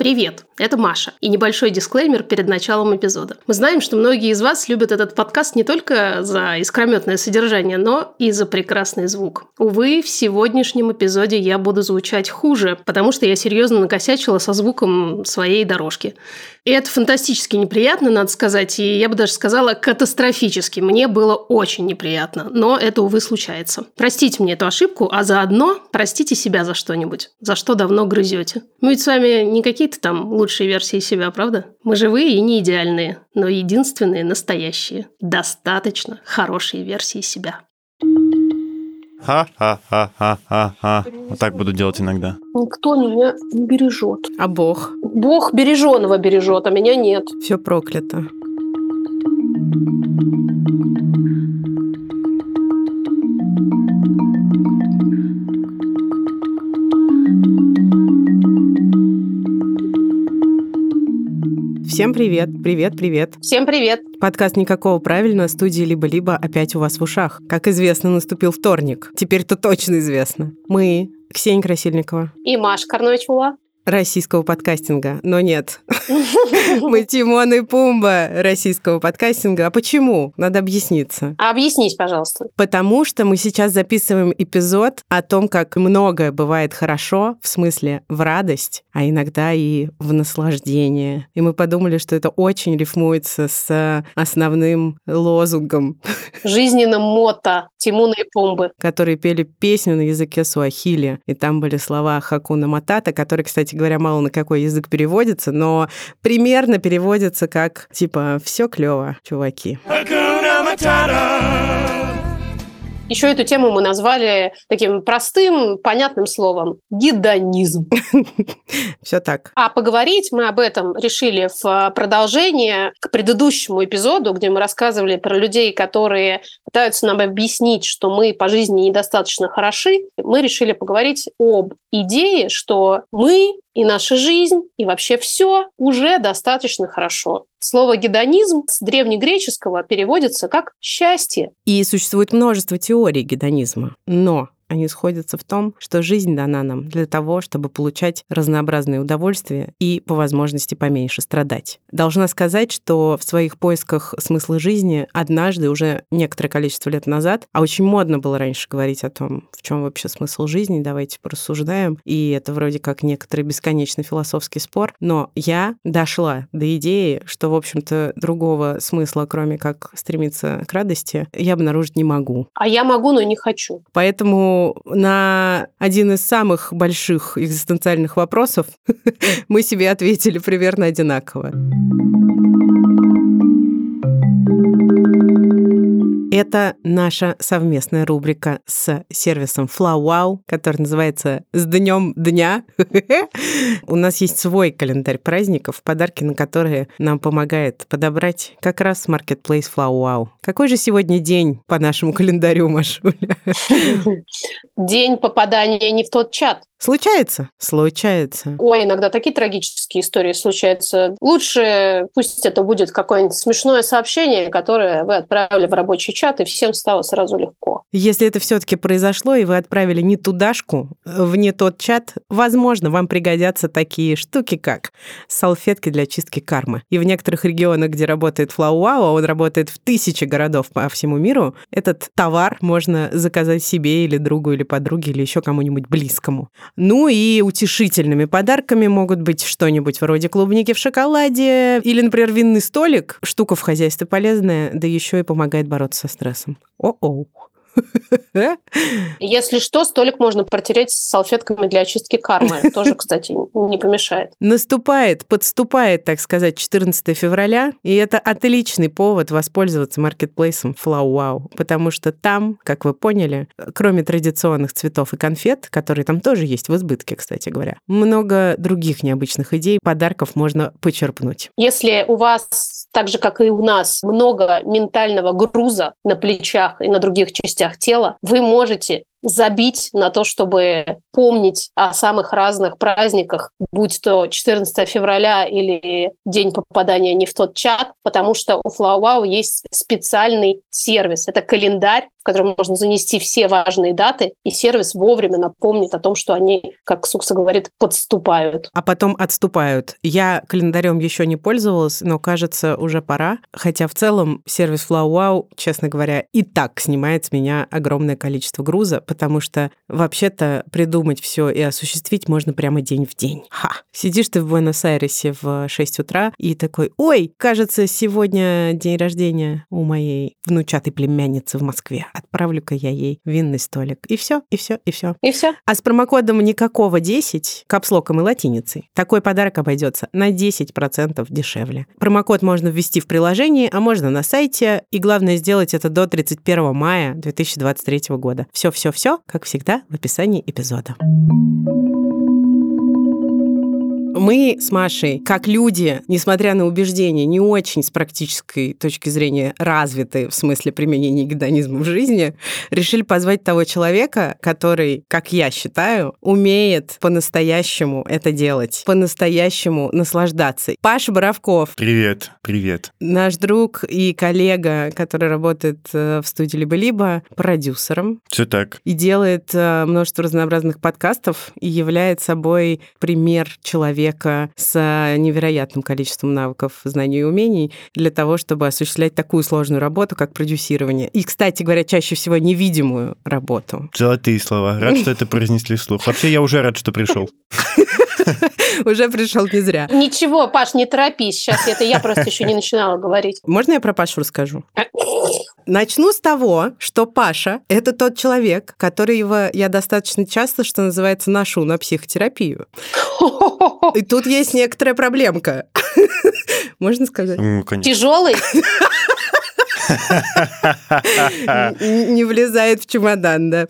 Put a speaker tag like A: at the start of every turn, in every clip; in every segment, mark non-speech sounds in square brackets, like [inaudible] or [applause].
A: Привет, это Маша. И небольшой дисклеймер перед началом эпизода. Мы знаем, что многие из вас любят этот подкаст не только за искрометное содержание, но и за прекрасный звук. Увы, в сегодняшнем эпизоде я буду звучать хуже, потому что я серьезно накосячила со звуком своей дорожки. И это фантастически неприятно, надо сказать, и я бы даже сказала катастрофически. Мне было очень неприятно, но это, увы, случается. Простите мне эту ошибку, а заодно простите себя за что-нибудь, за что давно грызете. Мы ведь с вами не какие-то там лучшие версии себя, правда? Мы живые и не идеальные, но единственные настоящие, достаточно хорошие версии себя.
B: Ха-ха-ха-ха-ха. Вот так буду делать иногда.
C: Никто меня не бережет.
D: А Бог?
C: Бог береженого бережет, а меня нет.
D: Все проклято. Всем привет, привет, привет.
C: Всем привет.
D: Подкаст «Никакого правильного» студии «Либо-либо» опять у вас в ушах. Как известно, наступил вторник. Теперь-то точно известно. Мы, Ксения Красильникова.
C: И Маша Карновичева
D: российского подкастинга. Но нет. [laughs] Мы Тимон и Пумба российского подкастинга. А почему? Надо объясниться.
C: А объяснись, пожалуйста.
D: Потому что мы сейчас записываем эпизод о том, как многое бывает хорошо, в смысле в радость, а иногда и в наслаждение. И мы подумали, что это очень рифмуется с основным лозунгом.
C: Жизненным мото Тимона и Пумбы.
D: Которые пели песню на языке суахили. И там были слова Хакуна Матата, которые, кстати говоря, мало на какой язык переводится, но примерно переводится как типа «все клево, чуваки». Hakuna Matata.
C: Еще эту тему мы назвали таким простым, понятным словом – гедонизм. [laughs]
D: Все так.
C: А поговорить мы об этом решили в продолжение к предыдущему эпизоду, где мы рассказывали про людей, которые пытаются нам объяснить, что мы по жизни недостаточно хороши. Мы решили поговорить об идее, что мы и наша жизнь, и вообще все уже достаточно хорошо. Слово гедонизм с древнегреческого переводится как счастье.
D: И существует множество теорий гедонизма, но они сходятся в том, что жизнь дана нам для того, чтобы получать разнообразные удовольствия и, по возможности, поменьше страдать. Должна сказать, что в своих поисках смысла жизни однажды, уже некоторое количество лет назад, а очень модно было раньше говорить о том, в чем вообще смысл жизни, давайте порассуждаем, и это вроде как некоторый бесконечный философский спор, но я дошла до идеи, что, в общем-то, другого смысла, кроме как стремиться к радости, я обнаружить не могу.
C: А я могу, но не хочу.
D: Поэтому на один из самых больших экзистенциальных вопросов [laughs] мы себе ответили примерно одинаково. Это наша совместная рубрика с сервисом FlowWow, который называется «С днем дня». [laughs] У нас есть свой календарь праздников, подарки на которые нам помогает подобрать как раз Marketplace FlowWow. Какой же сегодня день по нашему календарю, Машуля? [laughs]
C: День попадания не в тот чат.
D: Случается? Случается.
C: Ой, иногда такие трагические истории случаются. Лучше пусть это будет какое-нибудь смешное сообщение, которое вы отправили в рабочий чат, и всем стало сразу легко.
D: Если это все-таки произошло, и вы отправили не тудашку в не тот чат, возможно, вам пригодятся такие штуки, как салфетки для чистки кармы. И в некоторых регионах, где работает FlowWow, он работает в тысячи городов по всему миру, этот товар можно заказать себе или другу, или подруге, или еще кому-нибудь близкому. Ну и утешительными подарками могут быть что-нибудь вроде клубники в шоколаде или, например, винный столик. Штука в хозяйстве полезная, да еще и помогает бороться стрессом. О-оу.
C: Если что, столик можно протереть с салфетками для очистки кармы. [laughs] Тоже, кстати, не помешает.
D: Наступает, подступает, так сказать, 14 февраля, и это отличный повод воспользоваться маркетплейсом FlowWow, потому что там, как вы поняли, кроме традиционных цветов и конфет, которые там тоже есть в избытке, кстати говоря, много других необычных идей, подарков можно почерпнуть.
C: Если у вас, так же, как и у нас, много ментального груза на плечах и на других частях частях тела, вы можете забить на то, чтобы помнить о самых разных праздниках, будь то 14 февраля или день попадания не в тот чат, потому что у FlowWow есть специальный сервис. Это календарь, в котором можно занести все важные даты, и сервис вовремя напомнит о том, что они, как Сукса говорит, подступают.
D: А потом отступают. Я календарем еще не пользовалась, но кажется, уже пора. Хотя в целом сервис FlowWow, честно говоря, и так снимает с меня огромное количество груза, потому что вообще-то придумать все и осуществить можно прямо день в день. Ха! Сидишь ты в Буэнос-Айресе в 6 утра и такой, ой, кажется, сегодня день рождения у моей внучатой племянницы в Москве отправлю-ка я ей винный столик. И все, и все, и все.
C: И все.
D: А с промокодом никакого 10, капслоком и латиницей, такой подарок обойдется на 10% дешевле. Промокод можно ввести в приложении, а можно на сайте. И главное сделать это до 31 мая 2023 года. Все-все-все, как всегда, в описании эпизода. Мы с Машей, как люди, несмотря на убеждения, не очень с практической точки зрения развиты в смысле применения гедонизма в жизни, решили позвать того человека, который, как я считаю, умеет по-настоящему это делать, по-настоящему наслаждаться. Паша Боровков.
B: Привет, привет.
D: Наш друг и коллега, который работает э, в студии «Либо-либо», продюсером.
B: Все так.
D: И делает э, множество разнообразных подкастов и является собой пример человека, человека с невероятным количеством навыков, знаний и умений для того, чтобы осуществлять такую сложную работу, как продюсирование. И, кстати говоря, чаще всего невидимую работу.
B: Золотые слова. Рад, что это произнесли вслух. Вообще, я уже рад, что пришел. [laughs]
D: Уже пришел не зря.
C: Ничего, Паш, не торопись. Сейчас это я просто еще не начинала говорить.
D: Можно я про Пашу расскажу? Начну с того, что Паша – это тот человек, которого я достаточно часто, что называется, ношу на психотерапию. [laughs] И тут есть некоторая проблемка. [laughs] Можно сказать?
C: Тяжелый?
D: Не влезает в чемодан, да.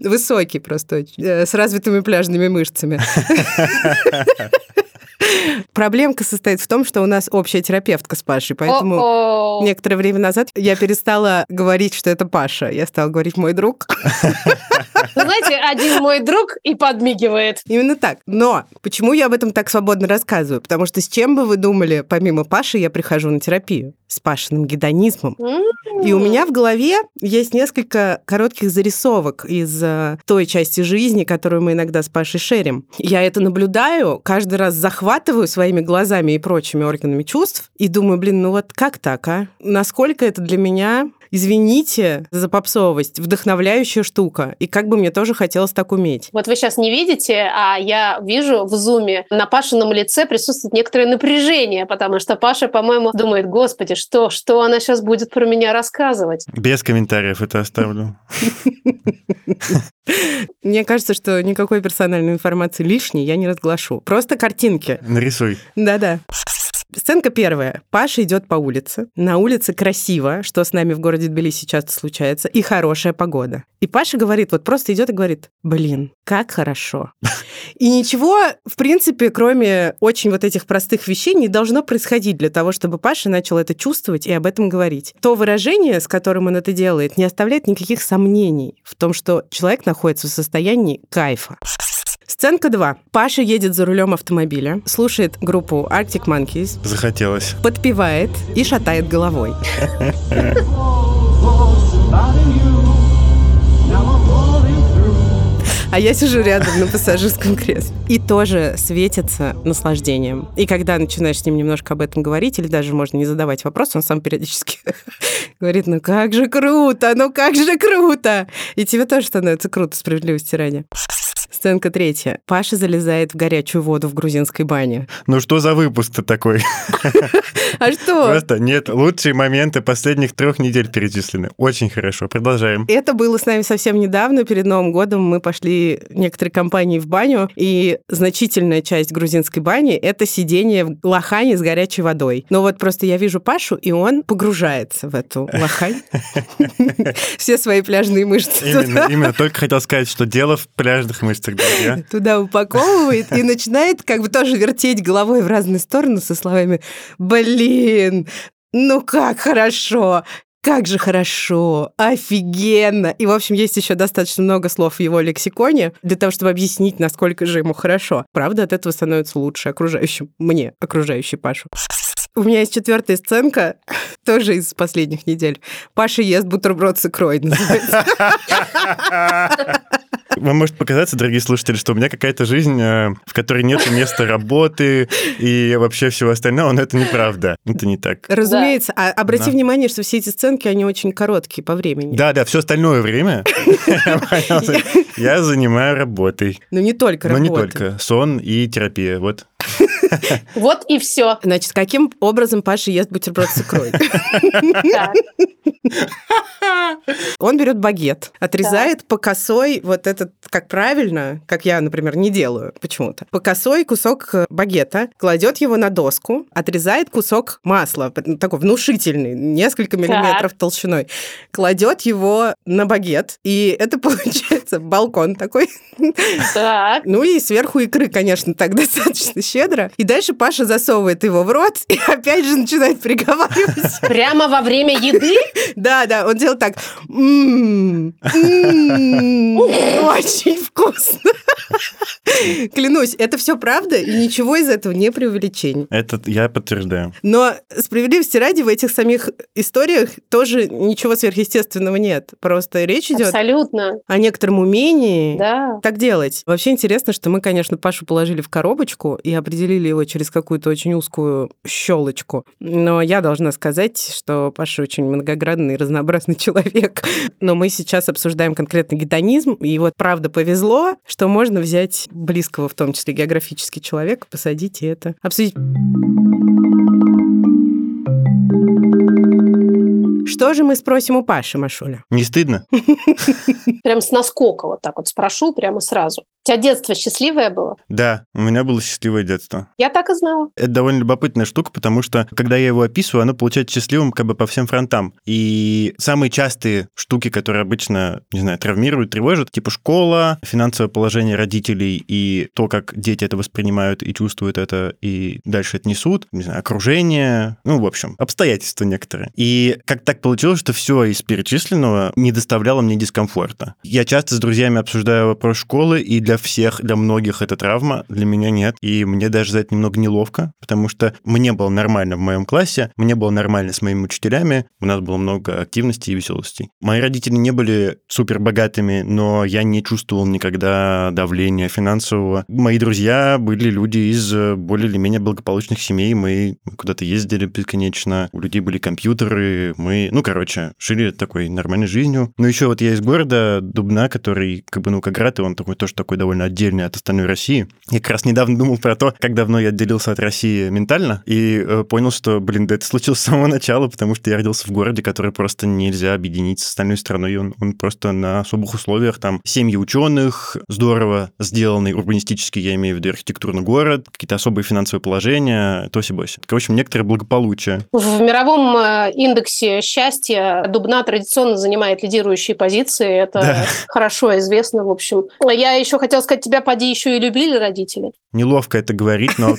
D: Высокий просто, э, с развитыми пляжными мышцами. [laughs] Проблемка состоит в том, что у нас общая терапевтка с Пашей, поэтому некоторое время назад я перестала говорить, что это Паша. Я стала говорить «мой друг».
C: Знаете, один мой друг и подмигивает.
D: Именно так. Но почему я об этом так свободно рассказываю? Потому что с чем бы вы думали, помимо Паши, я прихожу на терапию? С Пашиным гедонизмом. И у меня в голове есть несколько коротких зарисовок из э, той части жизни, которую мы иногда с Пашей шерим. Я это наблюдаю, каждый раз захватываю своими глазами и прочими органами чувств и думаю, блин, ну вот как так, а? Насколько это для меня извините за попсовость, вдохновляющая штука. И как бы мне тоже хотелось так уметь.
C: Вот вы сейчас не видите, а я вижу в зуме на Пашином лице присутствует некоторое напряжение, потому что Паша, по-моему, думает, господи, что, что она сейчас будет про меня рассказывать?
B: Без комментариев это оставлю.
D: Мне кажется, что никакой персональной информации лишней я не разглашу. Просто картинки.
B: Нарисуй.
D: Да-да. Сценка первая. Паша идет по улице. На улице красиво, что с нами в городе Тбилиси часто случается, и хорошая погода. И Паша говорит, вот просто идет и говорит, блин, как хорошо. И ничего, в принципе, кроме очень вот этих простых вещей, не должно происходить для того, чтобы Паша начал это чувствовать и об этом говорить. То выражение, с которым он это делает, не оставляет никаких сомнений в том, что человек находится в состоянии кайфа. Сценка 2. Паша едет за рулем автомобиля, слушает группу Arctic Monkeys,
B: Захотелось.
D: подпевает и шатает головой. А я сижу рядом на пассажирском кресле. И тоже светится наслаждением. И когда начинаешь с ним немножко об этом говорить, или даже можно не задавать вопрос, он сам периодически [laughs] говорит, ну как же круто, ну как же круто. И тебе тоже становится круто, справедливости ради. Сценка третья. Паша залезает в горячую воду в грузинской бане.
B: Ну что за выпуск-то такой?
D: А что?
B: Просто нет, лучшие моменты последних трех недель перечислены. Очень хорошо. Продолжаем.
D: Это было с нами совсем недавно. Перед Новым годом мы пошли некоторые компании в баню, и значительная часть грузинской бани — это сидение в лохане с горячей водой. Но вот просто я вижу Пашу, и он погружается в эту лохань. [laughs] Все свои пляжные мышцы
B: Именно, именно. Только хотел сказать, что дело в пляжных мышцах, друзья.
D: туда упаковывает и начинает как бы тоже вертеть головой в разные стороны со словами «Блин, ну как хорошо!» как же хорошо, офигенно. И, в общем, есть еще достаточно много слов в его лексиконе для того, чтобы объяснить, насколько же ему хорошо. Правда, от этого становится лучше окружающим, мне, окружающий Пашу. У меня есть четвертая сценка, [laughs] тоже из последних недель. Паша ест бутерброд с икрой, называется.
B: Вам может показаться, дорогие слушатели, что у меня какая-то жизнь, э, в которой нет места работы и вообще всего остального, но это неправда. Это не так. [laughs]
D: Разумеется. А обрати
B: Да.
D: внимание, что все эти сценки, они очень короткие по времени.
B: Да, да, все остальное время [laughs] я занимаю работой.
D: Но не только
B: Но не
D: работа.
B: только. Сон и терапия. Вот. [laughs]
C: Вот и все.
D: Значит, каким образом Паша ест бутерброд с икрой? [laughs] Он берет багет, отрезает по косой вот этот, как правильно, как я, например, не делаю почему-то, по косой кусок э, багета, кладет его на доску, отрезает кусок масла, п- такой внушительный, несколько миллиметров толщиной, кладет его на багет, и это [laughs] получается балкон такой.
C: Так.
D: Ну и сверху икры, конечно, так [laughs] достаточно щедро. И дальше Паша засовывает его в рот и опять же начинает приговаривать.
C: Прямо во время еды?
D: Да, да, он делал так. [laughs] «М, м, Очень вкусно. Клянусь, это все правда, и ничего из этого не преувеличение.
B: Это я подтверждаю.
D: Но справедливости ради в этих самих историях тоже ничего сверхъестественного нет. Просто речь идет
C: Абсолютно.
D: о некотором умении
C: Да.
D: так делать. Вообще интересно, что мы, конечно, Пашу положили в коробочку и определили его через какую-то очень узкую щелочку. Но я должна сказать, что Паша очень многогранный и разнообразный [laughs] человек. Но мы сейчас обсуждаем конкретно гедонизм, и вот правда повезло, что можно взять близкого, в том числе географически человека, посадить и это обсудить. Что же мы спросим у Паши, Машуля?
B: Не стыдно?
C: Прям с наскока вот так вот спрошу прямо сразу. У тебя детство счастливое было?
B: Да, у меня было счастливое детство.
C: Я так и знала.
B: Это довольно любопытная штука, потому что, когда я его описываю, оно получается счастливым как бы по всем фронтам. И самые частые штуки, которые обычно, не знаю, травмируют, тревожат, типа школа, финансовое положение родителей и то, как дети это воспринимают и чувствуют это, и дальше это несут, не знаю, окружение, ну, в общем, обстоятельства некоторые. И как так получилось, что все из перечисленного не доставляло мне дискомфорта. Я часто с друзьями обсуждаю вопрос школы, и для всех, для многих это травма, для меня нет. И мне даже за это немного неловко, потому что мне было нормально в моем классе, мне было нормально с моими учителями, у нас было много активности и веселостей. Мои родители не были супер богатыми, но я не чувствовал никогда давления финансового. Мои друзья были люди из более или менее благополучных семей, мы куда-то ездили бесконечно, у людей были компьютеры, мы, ну, короче, жили такой нормальной жизнью. Но еще вот я из города Дубна, который как бы Наукоград, и он такой тоже такой довольно отдельный от остальной России. Я как раз недавно думал про то, как давно я отделился от России ментально, и э, понял, что, блин, да это случилось с самого начала, потому что я родился в городе, который просто нельзя объединить с остальной страной, он, он просто на особых условиях, там семьи ученых, здорово сделанный урбанистически, я имею в виду архитектурный город, какие-то особые финансовые положения, тоси-боси. В общем, некоторое благополучие.
C: В мировом э, индексе счастья Дубна традиционно занимает лидирующие позиции. Это
B: Да.
C: хорошо известно, в общем. Я еще хотела сказать, тебя, поди, еще и любили родители.
B: Неловко это говорить, но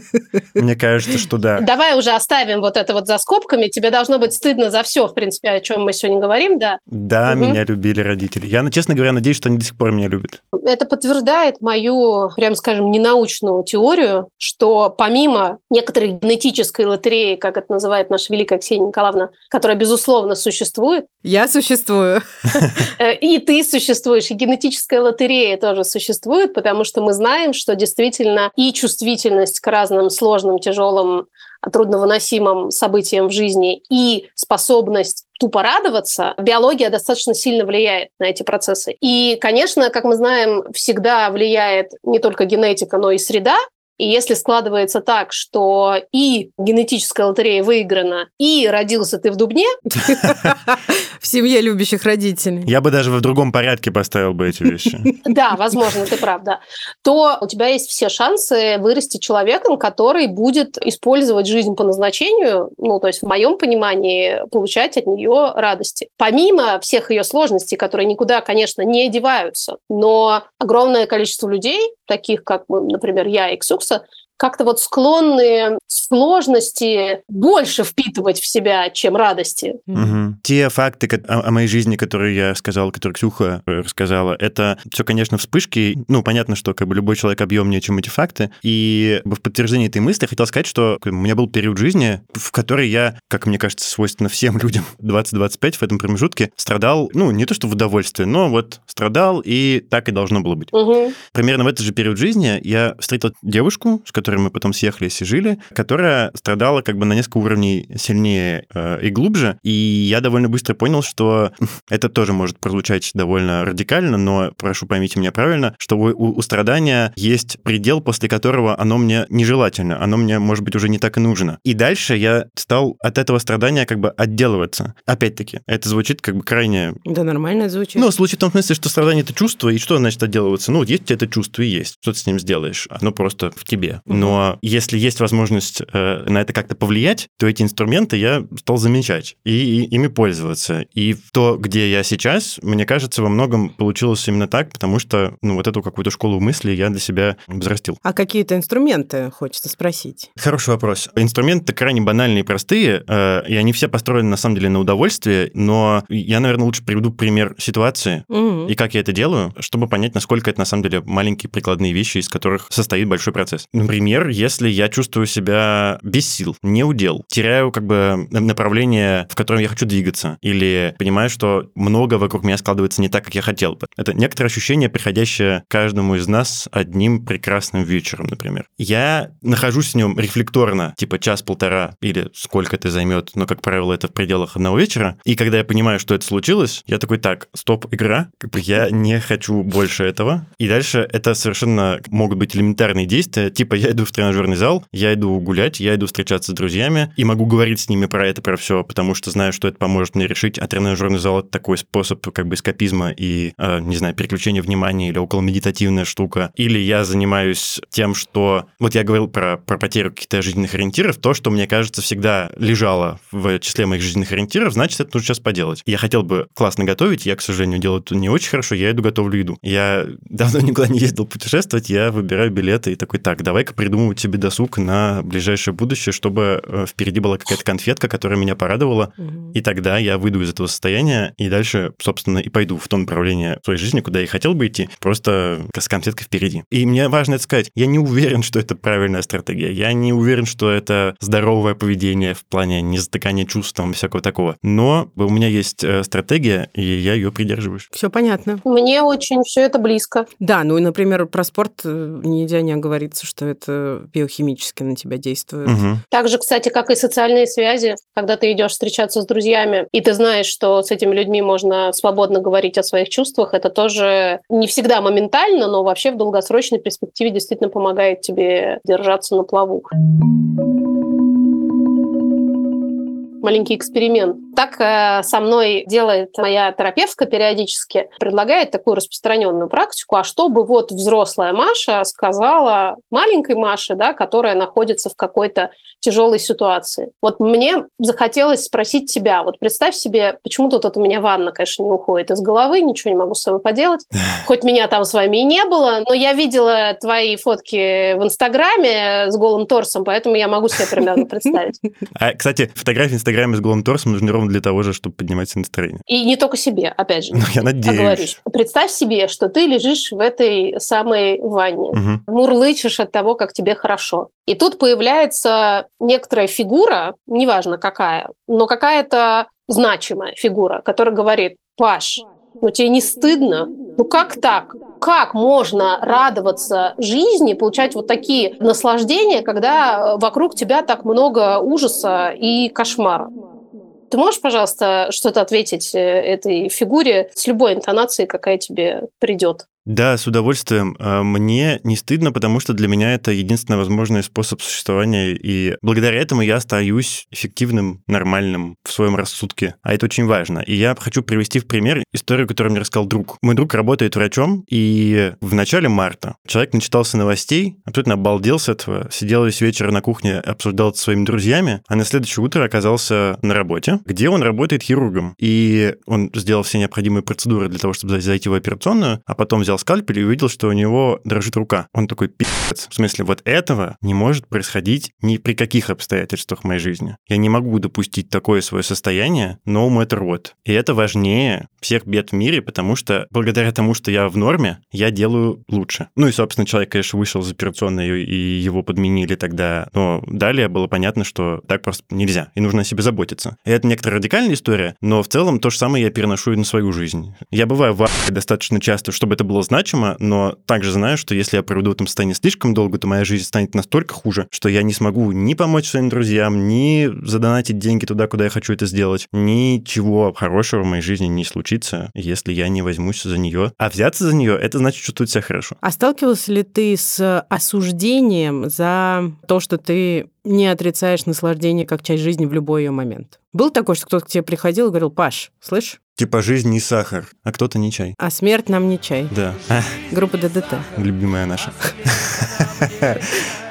B: [laughs] мне кажется, что да.
C: Давай уже оставим вот это вот за скобками. Тебе должно быть стыдно за все, в принципе, о чем мы сегодня говорим, да.
B: Да, меня любили родители. Я, ну, честно говоря, надеюсь, что они до сих пор меня любят.
C: Это подтверждает мою, прям скажем, ненаучную теорию, что помимо некоторой генетической лотереи, как это называет наша великая Ксения Николаевна, которая, безусловно, существует,
D: Я существую. [laughs]
C: Э, И ты существуешь, и генетическая лотерея тоже существует, потому что мы знаем, что действительно и чувствительность к разным сложным, тяжелым, трудновыносимым событиям в жизни, и способность тупо радоваться, биология достаточно сильно влияет на эти процессы. И, конечно, как мы знаем, всегда влияет не только генетика, но и среда. И если складывается так, что и генетическая лотерея выиграна, и родился ты в Дубне,
D: В семье любящих родителей.
B: Я бы даже в другом порядке поставил бы эти вещи.
C: Да, возможно, ты прав, да. То у тебя есть все шансы вырасти человеком, который будет использовать жизнь по назначению, ну, то есть в моем понимании получать от нее радости. Помимо всех ее сложностей, которые никуда, конечно, не деваются, но огромное количество людей, таких как, например, я и ressources. Как-то вот склонны сложности больше впитывать в себя, чем радости.
B: Угу. Те факты о, о моей жизни, которые я сказал, которые Ксюха э, рассказала, это все, конечно, вспышки. Ну, понятно, что как бы любой человек объемнее, чем эти факты. И в подтверждении этой мысли я хотел сказать, что у меня был период жизни, в который я, как мне кажется, свойственно всем людям [laughs] 20-25 в этом промежутке, страдал, ну, не то что в удовольствии, но вот страдал, и так и должно было быть.
C: Угу.
B: Примерно в этот же период жизни я встретил девушку, с которой мы потом съехались и жили, которая страдала как бы на несколько уровней сильнее э, и глубже, и я довольно быстро понял, что [laughs] это тоже может прозвучать довольно радикально, но прошу поймите меня правильно, что у, у страдания есть предел, после которого оно мне нежелательно, оно мне, может быть, уже не так и нужно. И дальше я стал от этого страдания как бы отделываться. Опять-таки, это звучит как бы крайне...
D: Да, нормально звучит.
B: Ну, случай в том смысле, что страдание — это чувство, и что значит отделываться? Ну, вот есть это чувство и есть. Что ты с ним сделаешь? Оно просто в тебе. Но если есть возможность э, на это как-то повлиять, то эти инструменты я стал замечать и, и ими пользоваться. И то, где я сейчас, мне кажется, во многом получилось именно так, потому что, ну, вот эту какую-то школу мысли я для себя взрастил.
D: А какие-то инструменты, хочется спросить?
B: Хороший вопрос. Инструменты крайне банальные и простые, э, и они все построены, на самом деле, на удовольствие, но я, наверное, лучше приведу пример ситуации
D: Мгм.
B: и как я это делаю, чтобы понять, насколько это, на самом деле, маленькие прикладные вещи, из которых состоит большой процесс. Например, если я чувствую себя без сил, не удел, теряю как бы направление, в котором я хочу двигаться, или понимаю, что много вокруг меня складывается не так, как я хотел бы. Это некоторое ощущение, приходящее каждому из нас одним прекрасным вечером, например. Я нахожусь в нем рефлекторно, типа час-полтора или сколько это займет, но, как правило, это в пределах одного вечера. И когда я понимаю, что это случилось, я такой, так, стоп, игра, я не хочу больше этого. И дальше это совершенно могут быть элементарные действия, типа я иду в тренажерный зал, я иду гулять, я иду встречаться с друзьями и могу говорить с ними про это, про все, потому что знаю, что это поможет мне решить, а тренажерный зал это такой способ как бы эскапизма и, э, не знаю, переключения внимания или около медитативная штука. Или я занимаюсь тем, что... Вот я говорил про, про потерю каких-то жизненных ориентиров, то, что мне кажется всегда лежало в числе моих жизненных ориентиров, значит, это нужно сейчас поделать. Я хотел бы классно готовить, я, к сожалению, делаю это не очень хорошо, я иду готовлю еду. Я давно [laughs] никуда не ездил путешествовать, я выбираю билеты и такой, так, давай-ка придумывать себе досуг на ближайшее будущее, чтобы э, впереди была какая-то конфетка, которая меня порадовала,
D: Мгм.
B: и тогда я выйду из этого состояния и дальше, собственно, и пойду в то направление своей жизни, куда я и хотел бы идти, просто с конфеткой впереди. И мне важно это сказать. Я не уверен, что это правильная стратегия. Я не уверен, что это здоровое поведение в плане не затыкания чувств там, и всякого такого. Но у меня есть э, стратегия, и я ее придерживаюсь.
D: Все понятно.
C: Мне очень все это близко.
D: Да, ну и, например, про спорт э, нельзя не оговориться, что это биохимически на тебя действует.
B: Мгм.
C: Так же, кстати, как и социальные связи, когда ты идешь встречаться с друзьями, и ты знаешь, что с этими людьми можно свободно говорить о своих чувствах, это тоже не всегда моментально, но вообще в долгосрочной перспективе действительно помогает тебе держаться на плаву. маленький эксперимент. Так э, со мной делает моя терапевтка периодически, предлагает такую распространенную практику, а чтобы вот взрослая Маша сказала маленькой Маше, да, которая находится в какой-то тяжелой ситуации. Вот мне захотелось спросить тебя, вот представь себе, почему тут у меня ванна, конечно, не уходит из головы, ничего не могу с собой поделать, [laughs] хоть меня там с вами и не было, но я видела твои фотки в Инстаграме с голым торсом, поэтому я могу себе примерно представить. [laughs]
B: А, кстати, фотографии в Инстаграме с голым торсом нужны ровно для того же, чтобы поднимать себе настроение.
C: И не только себе, опять же.
B: Ну, я надеюсь.
C: Оговорюсь. Представь себе, что ты лежишь в этой самой ванне,
B: Мгм.
C: мурлычешь от того, как тебе хорошо. И тут появляется некоторая фигура, неважно какая, но какая-то значимая фигура, которая говорит, Паш, ну тебе не стыдно? Ну как так? Как можно радоваться жизни, получать вот такие наслаждения, когда вокруг тебя так много ужаса и кошмара? Ты можешь, пожалуйста, что-то ответить э, этой фигуре с любой интонацией, какая тебе придет?
B: Да, с удовольствием. А, Мне не стыдно, потому что для меня это единственный возможный способ существования, и благодаря этому я остаюсь эффективным, нормальным в своем рассудке. А это очень важно. И я хочу привести в пример историю, которую мне рассказал друг. Мой друг работает врачом, и в начале марта человек начитался новостей, абсолютно обалдел с этого, сидел весь вечер на кухне, обсуждал это со своими друзьями, а на следующее утро оказался на работе, где он работает хирургом. И он сделал все необходимые процедуры для того, чтобы зайти в операционную, а потом взял взял скальпель и увидел, что у него дрожит рука. Он такой, пи***ц. В смысле, вот этого не может происходить ни при каких обстоятельствах моей жизни. Я не могу допустить такое свое состояние, no matter what. И это важнее всех бед в мире, потому что благодаря тому, что я в норме, я делаю лучше. Ну и, собственно, человек, конечно, вышел из операционной, и его подменили тогда. Но далее было понятно, что так просто нельзя, и нужно о себе заботиться. И это некоторая радикальная история, но в целом то же самое я переношу и на свою жизнь. Я бываю в достаточно часто, чтобы это было значимо, но также знаю, что если я проведу в этом состоянии слишком долго, то моя жизнь станет настолько хуже, что я не смогу ни помочь своим друзьям, ни задонатить деньги туда, куда я хочу это сделать. Ничего хорошего в моей жизни не случится, если я не возьмусь за нее. А взяться за нее, это значит чувствовать себя хорошо.
D: А сталкивался ли ты с осуждением за то, что ты не отрицаешь наслаждение как часть жизни в любой ее момент. Был такой, что кто-то к тебе приходил и говорил, Паш, слышь?
B: Типа жизнь не сахар, а кто-то не чай.
D: А смерть нам не чай.
B: Да.
D: Группа ДДТ.
B: Любимая наша. [laughs]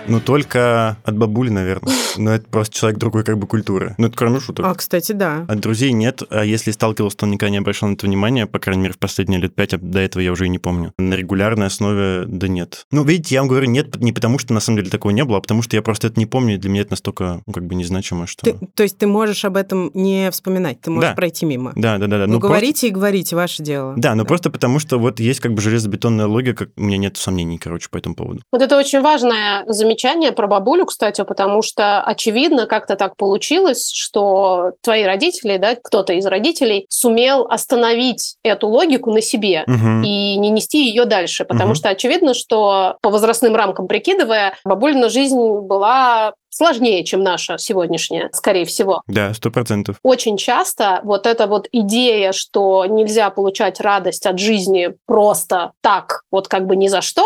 B: Ну, только от бабули, наверное. [laughs] Но это просто человек другой как бы культуры. Ну, это кроме шуток.
D: А, кстати, да.
B: От друзей нет. А если сталкивался, то никогда не обращал на это внимания. По крайней мере, в последние лет пять, а до этого я уже и не помню. На регулярной основе, да нет. Ну, видите, я вам говорю нет не потому, что на самом деле такого не было, а потому что я просто это не помню, и для меня это настолько, ну, как бы незначимо, что...
D: Ты, то есть ты можешь об этом не вспоминать, ты можешь
B: да.
D: пройти мимо?
B: Да, да, да. да.
D: Ну, ну говорите просто... и говорите, ваше дело.
B: Да, но да. просто потому, что вот есть как бы железобетонная логика, у меня нет сомнений, короче, по этому поводу.
C: Вот это очень важное замечание про бабулю, бабулю, кстати, потому что, очевидно, как-то так получилось, что твои родители, да, кто-то из родителей сумел остановить эту логику на себе угу. и не нести ее дальше, потому угу. что очевидно, что по возрастным рамкам прикидывая, бабулина жизнь была сложнее, чем наша сегодняшняя, скорее всего.
B: Да, сто процентов.
C: Очень часто вот эта вот идея, что нельзя получать радость от жизни просто так, вот как бы ни за что,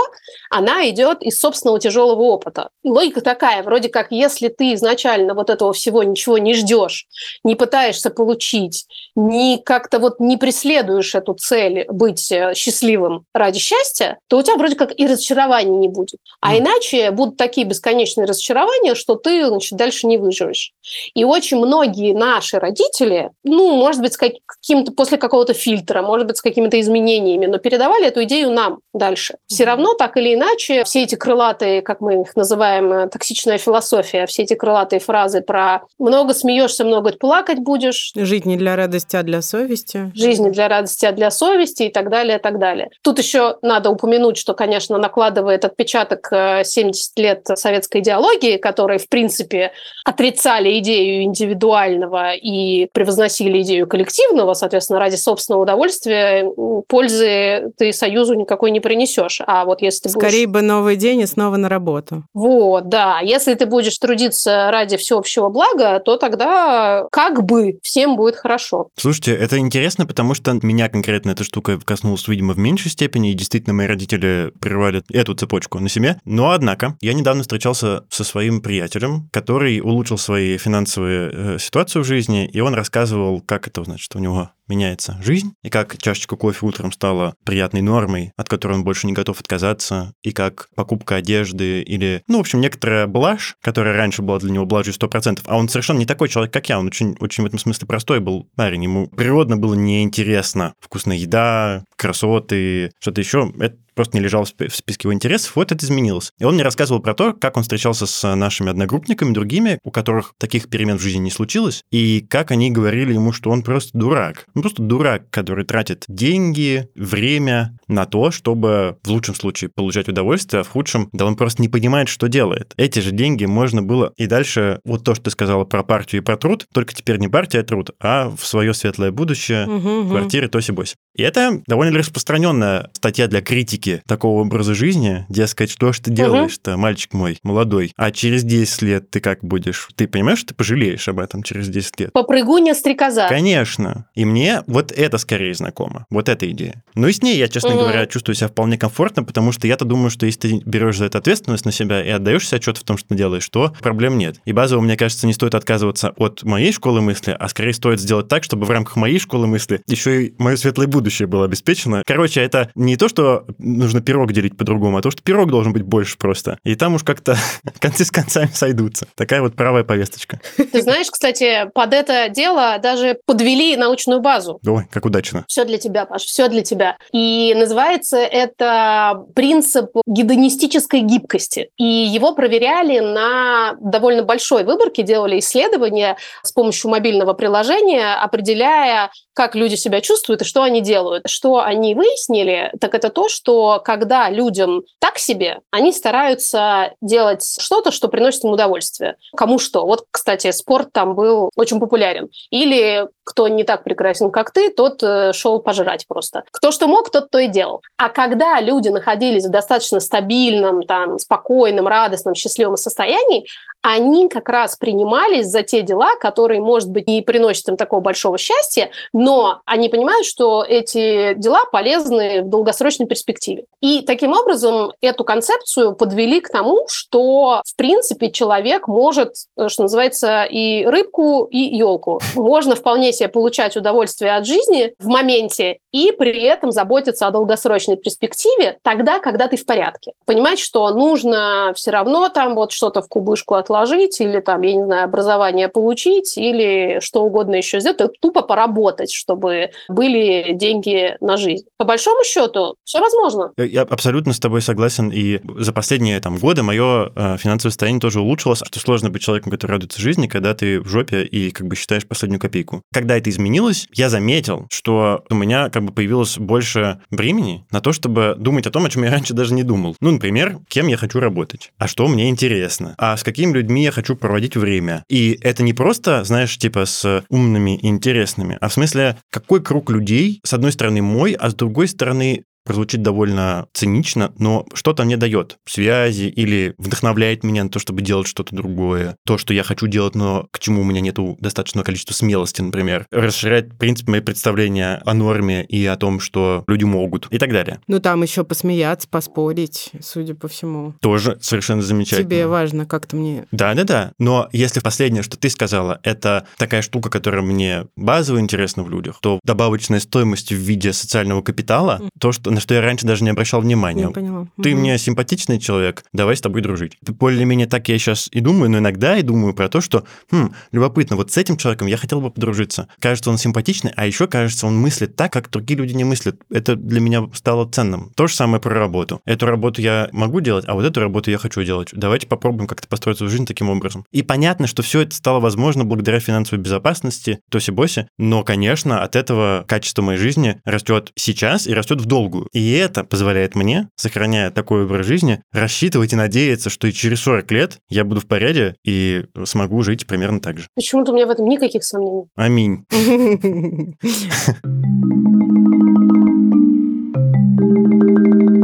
C: она идет из собственного тяжелого опыта. И логика такая, вроде как, если ты изначально вот этого всего ничего не ждешь, не пытаешься получить, не как-то вот не преследуешь эту цель быть э, счастливым ради счастья, то у тебя вроде как и разочарований не будет. А mm. иначе будут такие бесконечные разочарования, что ты значит, дальше не выживешь. И очень многие наши родители, ну, может быть, с каким-то после какого-то фильтра, может быть, с какими-то изменениями, но передавали эту идею нам дальше. Все равно, так или иначе, все эти крылатые, как мы их называем, э, токсичная философия, все эти крылатые фразы про много смеешься, много плакать будешь.
D: Жить не для радости, а для совести.
C: Жизнь не для радости, а для совести и так далее, и так далее. Тут еще надо упомянуть, что, конечно, накладывает отпечаток 70 э, лет советской идеологии, которая, в принципе, отрицали идею индивидуального и превозносили идею коллективного, соответственно, ради собственного удовольствия пользы ты союзу никакой не принесешь. А вот если ты
D: Скорее будешь... бы новый день и снова на работу.
C: Вот, да. Если ты будешь трудиться ради всеобщего блага, то тогда как бы всем будет хорошо.
B: Слушайте, это интересно, потому что меня конкретно эта штука коснулась, видимо, в меньшей степени, и действительно мои родители прервали эту цепочку на себе. Но, однако, я недавно встречался со своим приятелем, который улучшил свои финансовые э, ситуацию в жизни, и он рассказывал, как это, значит, у него меняется жизнь, и как чашечка кофе утром стала приятной нормой, от которой он больше не готов отказаться, и как покупка одежды или, ну, в общем, некоторая блажь, которая раньше была для него блажью 100%, а он совершенно не такой человек, как я, он очень, очень в этом смысле простой был парень, ему природно было неинтересно вкусная еда, красоты, что-то еще, это просто не лежал в списке его интересов, вот это изменилось. И он мне рассказывал про то, как он встречался с нашими одногруппниками, другими, у которых таких перемен в жизни не случилось, и как они говорили ему, что он просто дурак. Он просто дурак, который тратит деньги, время на то, чтобы в лучшем случае получать удовольствие, а в худшем, да он просто не понимает, что делает. Эти же деньги можно было... И дальше вот то, что ты сказала про партию и про труд, только теперь не партия, а труд, а в свое светлое будущее, угу, в квартире тоси-боси. И это довольно распространенная статья для критики такого образа жизни, дескать, что ж ты делаешь-то, мальчик мой, молодой, а через 10 лет ты как будешь? Ты понимаешь, что ты пожалеешь об этом через 10 лет?
C: Попрыгуня стрекоза.
B: Конечно. И мне вот это скорее знакомо, вот эта идея. Ну и с ней я, честно угу. говоря, чувствую себя вполне комфортно, потому что я-то думаю, что если ты берешь за это ответственность на себя и отдаешь себе отчет в том, что ты делаешь, то проблем нет. И базово, мне кажется, не стоит отказываться от моей школы мысли, а скорее стоит сделать так, чтобы в рамках моей школы мысли еще и мое светлое будущее было обеспечено. Короче, это не то, что нужно пирог делить по-другому, а то, что пирог должен быть больше просто. И там уж как-то [laughs] концы с концами сойдутся. Такая вот правая повесточка.
C: Ты знаешь, кстати, под это дело даже подвели научную базу.
B: Ой, как удачно.
C: Все для тебя, Паш, все для тебя. И называется это принцип гедонистической гибкости. И его проверяли на довольно большой выборке, делали исследования с помощью мобильного приложения, определяя, как люди себя чувствуют и что они делают. Что они выяснили, так это то, что когда людям так себе, они стараются делать что-то, что приносит им удовольствие. Кому что. Вот, кстати, спорт там был очень популярен. Или кто не так прекрасен, как ты, тот э, шел пожрать просто. Кто что мог, тот то и делал. А когда люди находились в достаточно стабильном, там, спокойном, радостном, счастливом состоянии, они как раз принимались за те дела, которые, может быть, не приносят им такого большого счастья, но они понимают, что эти дела полезны в долгосрочной перспективе. И таким образом эту концепцию подвели к тому, что, в принципе, человек может, э, что называется, и рыбку, и елку. Можно вполне себе получать удовольствие от жизни в моменте и при этом заботиться о долгосрочной перспективе тогда, когда ты в порядке. Понимать, что нужно все равно там вот что-то в кубышку отложить, или там, я не знаю, образование получить, или что угодно еще сделать, тупо поработать, чтобы были деньги на жизнь. По большому счету, все возможно.
B: Я абсолютно с тобой согласен, и за последние там, годы мое э, финансовое состояние тоже улучшилось, что сложно быть человеком, который радуется жизни, когда ты в жопе и как бы считаешь последнюю копейку. Когда это изменилось, я заметил, что у меня как бы появилось больше времени на то, чтобы думать о том, о чем я раньше даже не думал. Ну, например, кем я хочу работать, а что мне интересно, а с какими людьми я хочу проводить время. И это не просто, знаешь, типа с умными и интересными, а в смысле, какой круг людей, с одной стороны, мой, а с другой стороны, прозвучит довольно цинично, но что-то мне дает. Связи или вдохновляет меня на то, чтобы делать что-то другое. То, что я хочу делать, но к чему у меня нету достаточного количества смелости, например. Расширяет, в принципе, мои представления о норме и о том, что люди могут и так далее.
D: Ну, там еще посмеяться, поспорить, судя по всему.
B: Тоже совершенно замечательно.
D: Тебе важно как-то мне...
B: Да-да-да. Но если последнее, что ты сказала, это такая штука, которая мне базово интересна в людях, то добавочная стоимость в виде социального капитала, mm. то, что на что я раньше даже не обращал внимания. Я
D: поняла.
B: Ты угу. мне симпатичный человек, давай с тобой дружить. Более-менее так я сейчас и думаю, но иногда и думаю про то, что, хм, любопытно, вот с этим человеком я хотел бы подружиться. Кажется, он симпатичный, а еще кажется, он мыслит так, как другие люди не мыслят. Это для меня стало ценным. То же самое про работу. Эту работу я могу делать, а вот эту работу я хочу делать. Давайте попробуем как-то построить свою жизнь таким образом. И понятно, что все это стало возможно благодаря финансовой безопасности, тоси-боси, но, конечно, от этого качество моей жизни растет сейчас и растет в долгую. И это позволяет мне, сохраняя такой образ жизни, рассчитывать и надеяться, что и через 40 лет я буду в порядке и смогу жить примерно так же.
C: Почему-то у меня в этом никаких сомнений.
B: Аминь. [laughs] [laughs]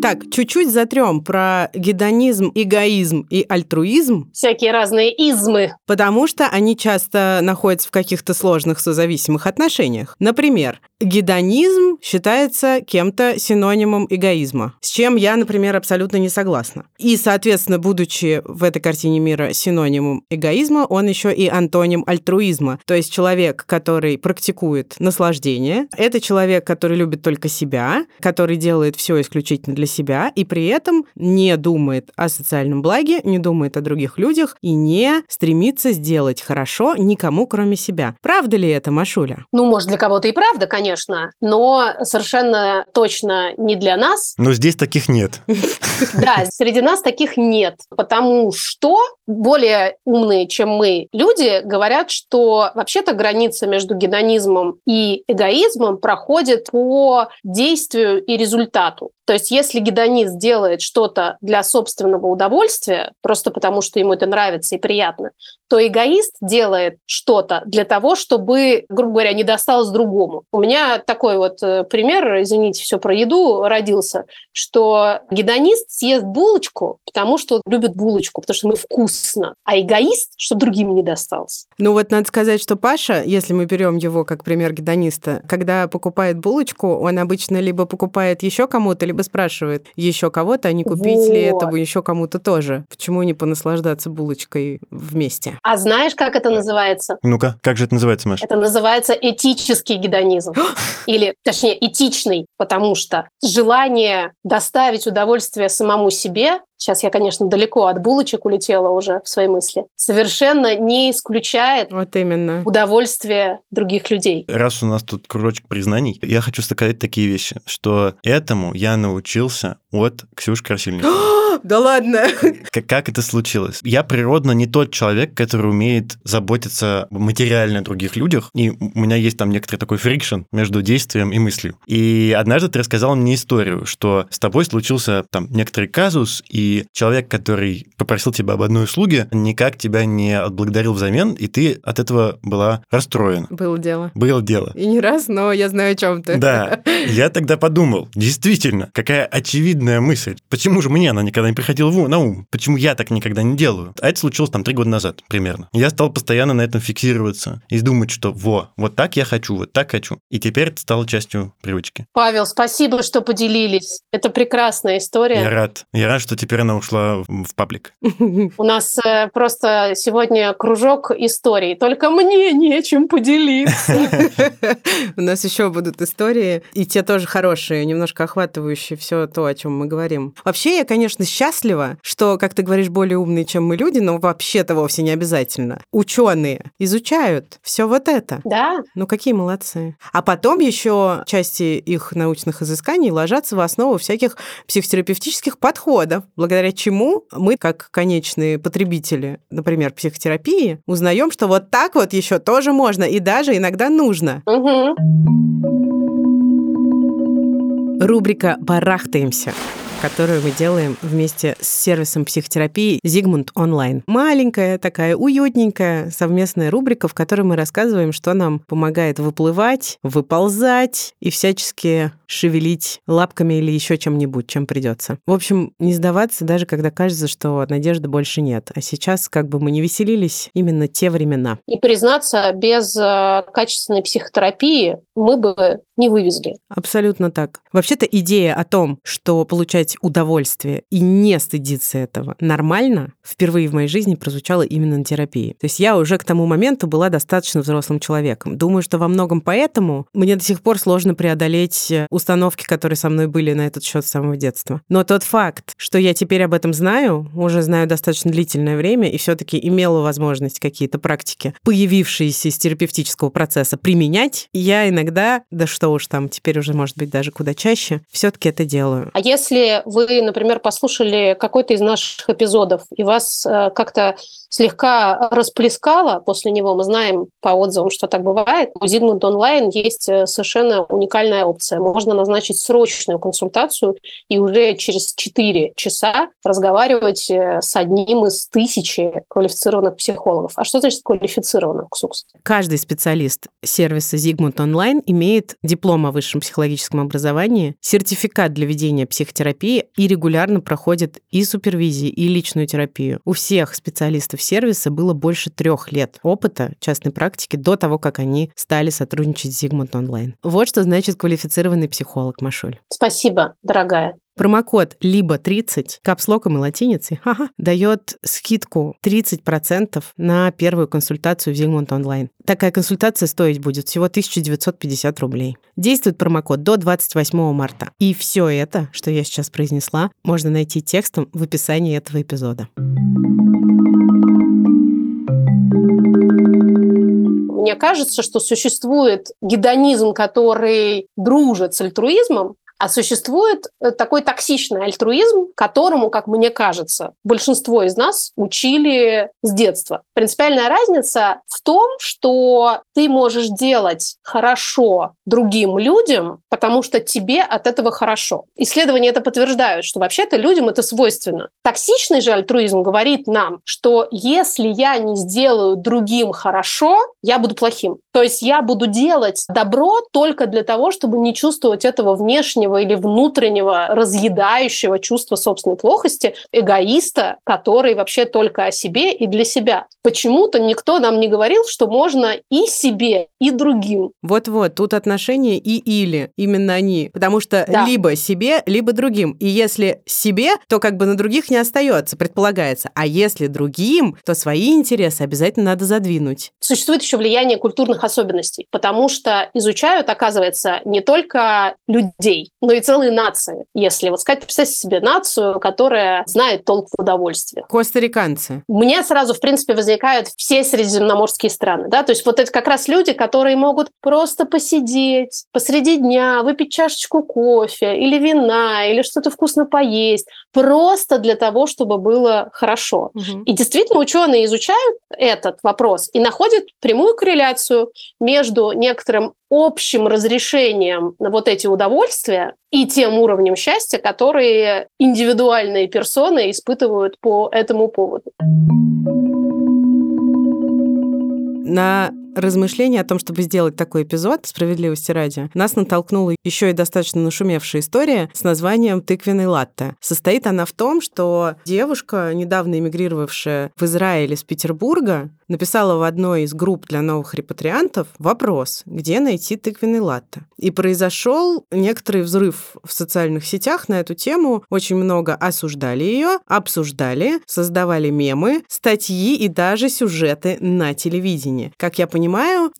D: Так, чуть-чуть затрем про гедонизм, эгоизм и альтруизм.
C: Всякие разные измы.
D: Потому что они часто находятся в каких-то сложных созависимых отношениях. Например, гедонизм считается кем-то синонимом эгоизма, с чем я, например, абсолютно не согласна. И, соответственно, будучи в этой картине мира синонимом эгоизма, он еще и антоним альтруизма. То есть человек, который практикует наслаждение, это человек, который любит только себя, который делает все исключительно для себя и при этом не думает о социальном благе, не думает о других людях и не стремится сделать хорошо никому, кроме себя. Правда ли это, Машуля?
C: Ну, может, для кого-то и правда, конечно, но совершенно точно не для нас.
B: Но здесь таких нет. [laughs]
C: Да, среди нас таких нет, потому что более умные, чем мы, люди говорят, что вообще-то граница между гедонизмом и эгоизмом проходит по действию и результату. То есть если гедонист делает что-то для собственного удовольствия, просто потому что ему это нравится и приятно, то эгоист делает что-то для того, чтобы, грубо говоря, не досталось другому. У меня такой вот э, пример, извините, все про еду родился, что гедонист съест булочку, потому что любит булочку, потому что мы вкусно, а эгоист, чтобы другим не досталось.
D: Ну вот надо сказать, что Паша, если мы берем его как пример гедониста, когда покупает булочку, он обычно либо покупает еще кому-то, либо бы спрашивает еще кого-то, а не купить ли
C: Вот.
D: это еще кому-то тоже. Почему не понаслаждаться булочкой вместе?
C: А знаешь, как это называется?
B: Ну-ка, как же это называется, Маша?
C: Это называется этический гедонизм. [gasps] Или, точнее, этичный, потому что желание доставить удовольствие самому себе, сейчас я, конечно, далеко от булочек улетела уже в свои мысли, совершенно не исключает
D: Вот именно.
C: удовольствие других людей.
B: Раз у нас тут кружочек признаний, я хочу сказать такие вещи, что этому я научился от Ксюши Красильниковой. [gasps] [gasps]
D: Да ладно.
B: Как, как это случилось? Я природно не тот человек, который умеет заботиться материально о других людях, и у меня есть там некоторый такой фрикшн между действием и мыслью. И однажды ты рассказал мне историю, что с тобой случился там некоторый казус, и человек, который попросил тебя об одной услуге, никак тебя не отблагодарил взамен, и ты от этого была расстроена.
D: Было дело.
B: Было дело.
D: И не раз, но я знаю, о чем ты.
B: Да, я тогда подумал, действительно, какая очевидная мысль. Почему же мне она никогда не приходила в- на ум? Почему я так никогда не делаю? А это случилось там три года назад примерно. Я стал постоянно на этом фиксироваться и думать, что во, вот так я хочу, вот так хочу. И теперь это стало частью привычки.
C: Павел, спасибо, что поделились. Это прекрасная
B: Я
C: история.
B: рад. Я рад, что теперь она ушла в паблик. [laughs]
C: У нас э, просто сегодня кружок историй. Только мне нечем поделиться. [laughs]
D: У нас еще будут истории, и те тоже хорошие, немножко охватывающие все то, о чем мы говорим. Вообще, я, конечно, счастлива, что, как ты говоришь, более умные, чем мы люди, но вообще-то вовсе не обязательно. Ученые изучают все вот это.
C: Да,
D: Ну, какие молодцы. А потом еще части их научных изысканий ложатся в основу всяких психотерапевтических подходов, благодаря чему мы, как конечные потребители, например, психотерапии, узнаем, что вот так вот еще тоже можно и даже иногда нужно.
C: Мгм.
D: Рубрика «Барахтаемся» которую мы делаем вместе с сервисом психотерапии Зигмунд Онлайн. Маленькая такая уютненькая совместная рубрика, в которой мы рассказываем, что нам помогает выплывать, выползать и всячески шевелить лапками или еще чем-нибудь, чем придется. В общем, не сдаваться, даже когда кажется, что надежды больше нет. А сейчас, как бы мы не веселились, именно те времена.
C: И признаться, без э, качественной психотерапии мы бы не вывезли.
D: Абсолютно так. Вообще-то идея о том, что получать удовольствие и не стыдиться этого нормально, впервые в моей жизни прозвучала именно на терапии. То есть я уже к тому моменту была достаточно взрослым человеком. Думаю, что во многом поэтому мне до сих пор сложно преодолеть установки, которые со мной были на этот счет с самого детства. Но тот факт, что я теперь об этом знаю, уже знаю достаточно длительное время, и все-таки имела возможность какие-то практики, появившиеся из терапевтического процесса, применять, я иногда, да что уж там, теперь уже, может быть, даже куда чаще, все-таки это делаю.
C: А если вы, например, послушали какой-то из наших эпизодов, и вас э, как-то слегка расплескало после него, мы знаем по отзывам, что так бывает, у Zigmund Online есть э, совершенно уникальная опция. Можно назначить срочную консультацию и уже через 4 часа разговаривать э, с одним из тысячи квалифицированных психологов. А что значит квалифицированных, Ксукс?
D: Каждый специалист сервиса Zigmund Online имеет диплом о высшем психологическом образовании, сертификат для ведения психотерапии и регулярно проходит и супервизии, и личную терапию. У всех специалистов сервиса было больше трех лет опыта частной практики до того, как они стали сотрудничать с Zigmund Online. Вот что значит квалифицированный психолог, Машуль.
C: Спасибо, дорогая.
D: Промокод либо 30 капслоком и латиницей ха-ха, дает скидку 30% на первую консультацию в Zigmund Online. Такая консультация стоить будет всего 1950 рублей. Действует промокод до 28 марта. И все это, что я сейчас произнесла, можно найти текстом в описании этого эпизода.
C: Мне кажется, что существует гедонизм, который дружит с альтруизмом, а существует э, такой токсичный альтруизм, которому, как мне кажется, большинство из нас учили с детства. Принципиальная разница в том, что ты можешь делать хорошо другим людям, потому что тебе от этого хорошо. Исследования это подтверждают, что вообще-то людям это свойственно. Токсичный же альтруизм говорит нам, что если я не сделаю другим хорошо, я буду плохим. То есть я буду делать добро только для того, чтобы не чувствовать этого внешнего внешнего или внутреннего разъедающего чувства собственной плохости эгоиста, который вообще только о себе и для себя. Почему-то никто нам не говорил, что можно и себе, и другим.
D: Вот-вот, тут отношения и или, именно они. Потому что да. либо себе, либо другим. И если себе, то как бы на других не остается, предполагается. А если другим, то свои интересы обязательно надо задвинуть.
C: Существует еще влияние культурных особенностей, потому что изучают, оказывается, не только людей, но и целые нации. Если вот сказать, представьте себе нацию, которая знает толк в удовольствии.
D: Костариканцы.
C: Мне сразу, в принципе, возникают все средиземноморские страны. Да? То есть вот это как раз люди, которые могут просто посидеть посреди дня, выпить чашечку кофе или вина, или что-то вкусно поесть, просто для того, чтобы было хорошо. Угу. И действительно ученые изучают этот вопрос и находят прямую корреляцию между некоторым общим разрешением на вот эти удовольствия и тем уровнем счастья, которые индивидуальные персоны испытывают по этому поводу.
D: На размышление о том, чтобы сделать такой эпизод «Справедливости ради», нас натолкнула еще и достаточно нашумевшая история с названием «Тыквенный латте». Состоит она в том, что девушка, недавно эмигрировавшая в Израиль из Петербурга, написала в одной из групп для новых репатриантов вопрос, где найти тыквенный латте. И произошел некоторый взрыв в социальных сетях на эту тему. Очень много осуждали ее, обсуждали, создавали мемы, статьи и даже сюжеты на телевидении. Как я понимаю,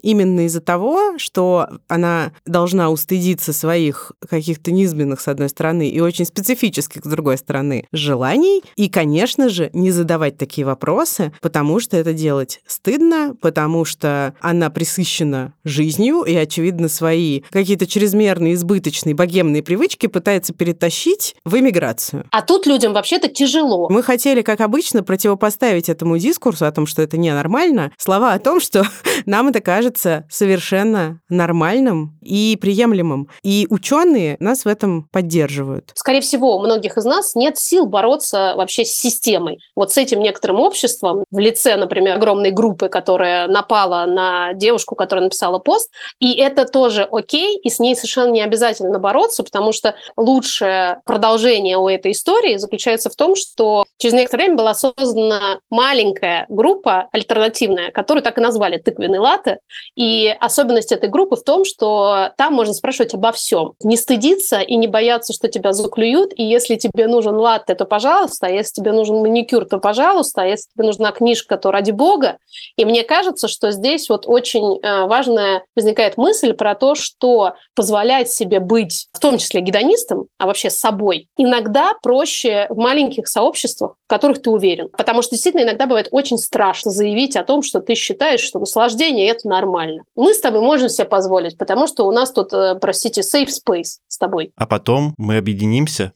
D: именно из-за того, что она должна устыдиться своих каких-то низменных, с одной стороны, и очень специфических, с другой стороны, желаний, и, конечно же, не задавать такие вопросы, потому что это делать стыдно, потому что она присыщена жизнью и, очевидно, свои какие-то чрезмерные, избыточные, богемные привычки пытается перетащить в эмиграцию.
C: А тут людям вообще-то тяжело.
D: Мы хотели, как обычно, противопоставить этому дискурсу о том, что это ненормально, слова о том, что [laughs] нам это кажется совершенно нормальным и приемлемым. И ученые нас в этом поддерживают.
C: Скорее всего, у многих из нас нет сил бороться вообще с системой. Вот с этим некоторым обществом в лице, например, огромной группы, которая напала на девушку, которая написала пост. И это тоже окей, и с ней совершенно не обязательно бороться, потому что лучшее продолжение у этой истории заключается в том, что через некоторое время была создана маленькая группа альтернативная, которую так и назвали «Тыквенный латте». И особенность этой группы в том, что там можно спрашивать обо всем. Не стыдиться и не бояться, что тебя заклюют. И если тебе нужен латте, то пожалуйста. А если тебе нужен маникюр, то пожалуйста. А если тебе нужна книжка, то ради бога. И мне кажется, что здесь вот очень э, важная возникает мысль про то, что позволять себе быть, в том числе гедонистом, а вообще собой, иногда проще в маленьких сообществах, в которых ты уверен. Потому что действительно иногда бывает очень страшно заявить о том, что ты считаешь, что наслаждение – это нормально. Мы с тобой можем себе позволить, потому что у нас тут, э, простите, safe space с тобой.
B: А потом мы объединимся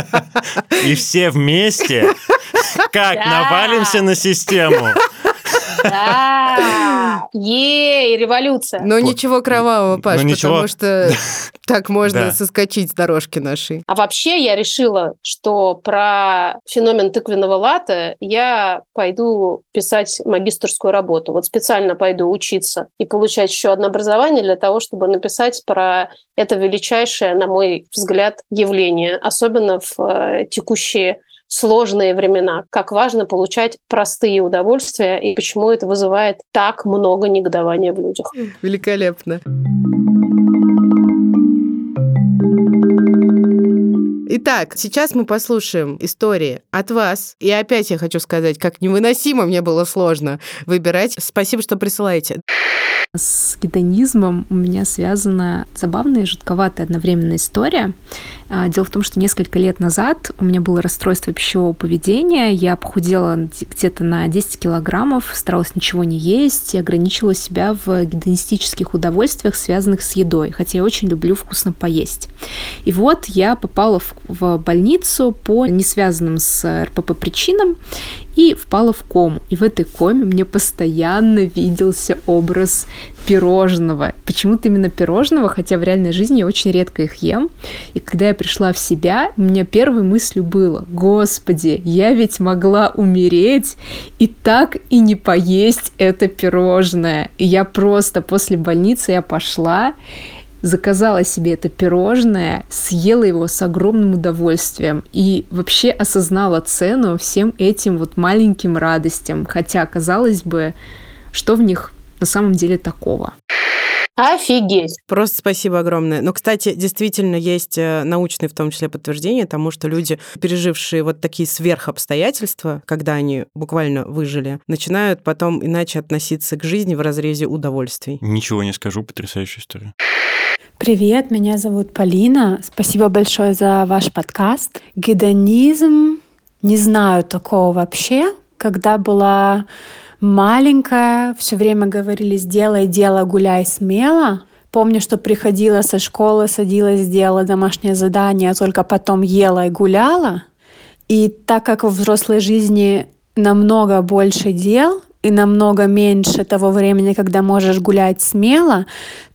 B: [laughs] и все вместе [laughs] как навалимся на систему.
C: Да! Ей, революция!
D: Но ничего кровавого, Паш, потому что [laughs] так можно соскочить с дорожки нашей.
C: А вообще я решила, что про феномен тыквенного лата я пойду писать магистрскую работу. Вот специально пойду учиться и получать еще одно образование для того, чтобы написать про это величайшее, на мой взгляд, явление, особенно в э, текущие сложные времена, как важно получать простые удовольствия и почему это вызывает так много негодования в людях.
D: Великолепно. Итак, сейчас мы послушаем истории от вас. И опять я хочу сказать, как невыносимо мне было сложно выбирать. Спасибо, что присылаете.
E: С гедонизмом у меня связана забавная и жутковатая одновременная история. А, дело в том, что несколько лет назад у меня было расстройство пищевого поведения. Я похудела где-то на 10 килограммов, старалась ничего не есть и ограничила себя в гедонистических удовольствиях, связанных с едой, хотя я очень люблю вкусно поесть. И вот я попала в, больницу по не связанным с РПП причинам, и впала в кому. И в этой коме мне постоянно виделся образ пирожного. Почему-то именно пирожного, хотя в реальной жизни я очень редко их ем. И когда я пришла в себя, у меня первой мыслью было, господи, я ведь могла умереть и так и не поесть это пирожное. И я просто после больницы я пошла, заказала себе это пирожное, съела его с огромным удовольствием и вообще осознала цену всем этим вот маленьким радостям, хотя, казалось бы, что в них на самом деле такого.
C: Офигеть.
D: Просто спасибо огромное. Но, кстати, действительно есть э, научные в том числе подтверждения тому, что люди, пережившие вот такие сверхобстоятельства, когда они буквально выжили, начинают потом иначе относиться к жизни в разрезе удовольствий.
B: Ничего не скажу, потрясающая история.
F: Привет, меня зовут Полина. Спасибо большое за ваш подкаст. Гедонизм, не знаю такого вообще. Когда была маленькая, все время говорили «сделай дело, гуляй смело». Помню, что приходила со школы, садилась, делала домашнее задание, а только потом ела и гуляла. И так как в взрослой жизни намного больше дел и намного меньше того времени, когда можешь гулять смело,